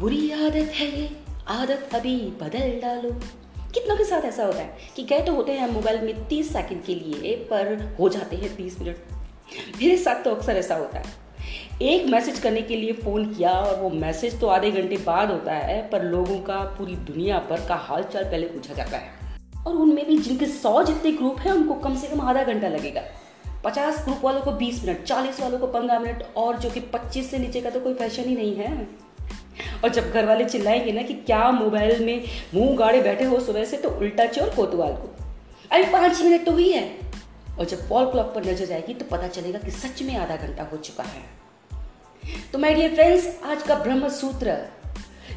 बुरी आदत है ये आदत अभी बदल डालो। कितनों के साथ ऐसा होता है कि कह तो होते हैं मोबाइल में तीस सेकंड के लिए, पर हो जाते हैं तीस मिनट। मेरे साथ तो अक्सर ऐसा होता है। एक मैसेज करने के लिए फ़ोन किया और वो मैसेज तो आधे घंटे बाद होता है, पर लोगों का पूरी दुनिया पर का हाल चाल पहले पूछा जाता है। और उनमें भी जिनके सौ जितने ग्रुप हैं, उनको कम से कम आधा घंटा लगेगा। पचास ग्रुप वालों को बीस मिनट, चालीस वालों को पंद्रह मिनट, और जो कि पच्चीस से नीचे का तो कोई फ़ैशन ही नहीं है। और जब घर वाले चिल्लाएँगे ना कि क्या मोबाइल में मुँह गाड़े बैठे हो सुबह से तो उल्टा चोर कोतवाल को। अरे पाँच मिनट तो हुई है। और जब पॉल क्लॉक पर नज़र जाएगी तो पता चलेगा कि सच में आधा घंटा हो चुका है। तो माय डियर फ्रेंड्स आज का ब्रह्म सूत्र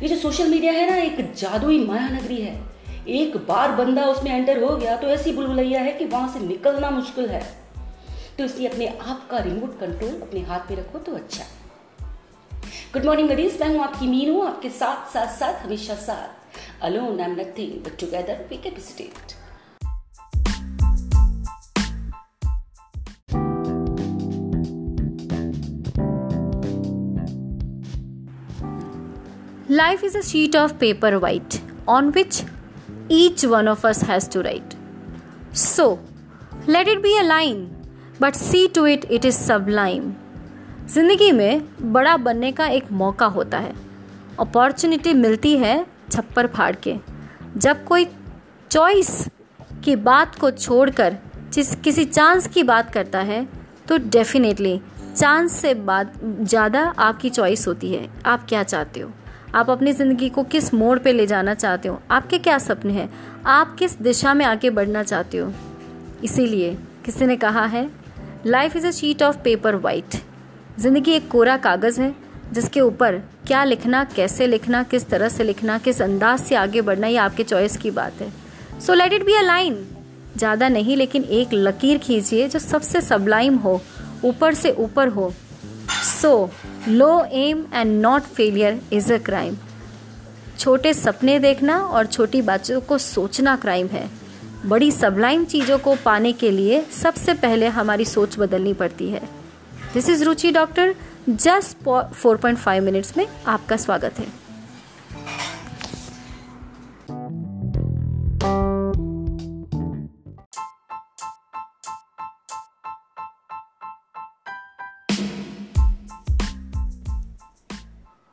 ये जो सोशल मीडिया है ना, एक जादुई माया नगरी है। एक बार बंदा उसमें एंटर हो गया तो ऐसी बुलबुलैया है कि वहाँ से निकलना मुश्किल है। तो इसलिए अपने आप का रिमोट कंट्रोल अपने हाथ में रखो तो अच्छा। गुड मॉर्निंग लडीज मैं हूँ आपकी मीनू आपके साथ साथ साथ हमेशा साथ alone I am nothing but together we capacitate Life is a sheet of paper white on which each one of us has to write. So, let it be a line, but see to it it is sublime. ज़िंदगी में बड़ा बनने का एक मौका होता है। Opportunity मिलती है छप्पर फाड़ के। जब कोई चॉइस की बात को छोड़कर जिस, किसी चांस की बात करता है तो डेफिनेटली चांस से बात ज़्यादा आपकी चॉइस होती है। आप क्या चाहते हो? आप अपनी ज़िंदगी को किस मोड़ पे ले जाना चाहते हो? आपके क्या सपने हैं? आप किस दिशा में आगे बढ़ना चाहते हो? इसीलिए किसी ने कहा है life is a sheet of paper white ज़िंदगी एक कोरा कागज़ है, जिसके ऊपर क्या लिखना, कैसे लिखना, किस तरह से लिखना, किस अंदाज से आगे बढ़ना, ये आपके चॉइस की बात है। So let it be a line ज़्यादा नहीं, लेकिन एक लकीर खींचिए जो सबसे सबलाइम हो, ऊपर से ऊपर हो। So low aim and not failure is a crime छोटे सपने देखना और छोटी बातों को सोचना क्राइम है। बड़ी सबलाइम चीज़ों को पाने के लिए सबसे पहले हमारी सोच बदलनी पड़ती है। This is Ruchi doctor just four point five minutes में आपका स्वागत है।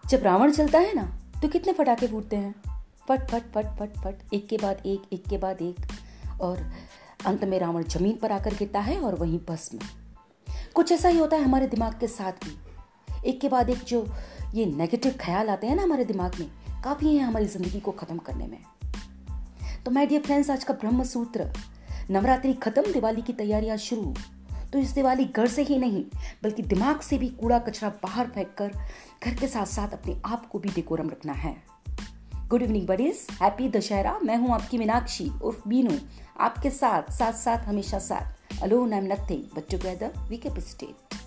जब रावण चलता है ना तो कितने फटाके फूटते हैं? फट फट फट फट फट, एक के बाद एक एक के बाद एक। और अंत में रावण ज़मीन पर आकर गिरता है और वहीं भस्म। कुछ ऐसा ही होता है हमारे दिमाग के साथ भी। एक के बाद एक जो ये नेगेटिव ख्याल आते हैं ना हमारे दिमाग में, काफ़ी हैं हमारी ज़िंदगी को ख़त्म करने में। तो माय डियर फ्रेंड्स आज का ब्रह्म सूत्र नवरात्रि खत्म, दिवाली की तैयारियाँ शुरू। तो इस दिवाली घर से ही नहीं, बल्कि दिमाग से भी कूड़ा कचरा बाहर फेंक कर घर के साथ साथ अपने आप को भी डेकोरम रखना है। Good evening buddies happy Dussehra. मैं हूँ आपकी मीनाक्षी उर्फ़ बीनू आपके साथ साथ साथ हमेशा साथ। Alone I am nothing but together we capacitate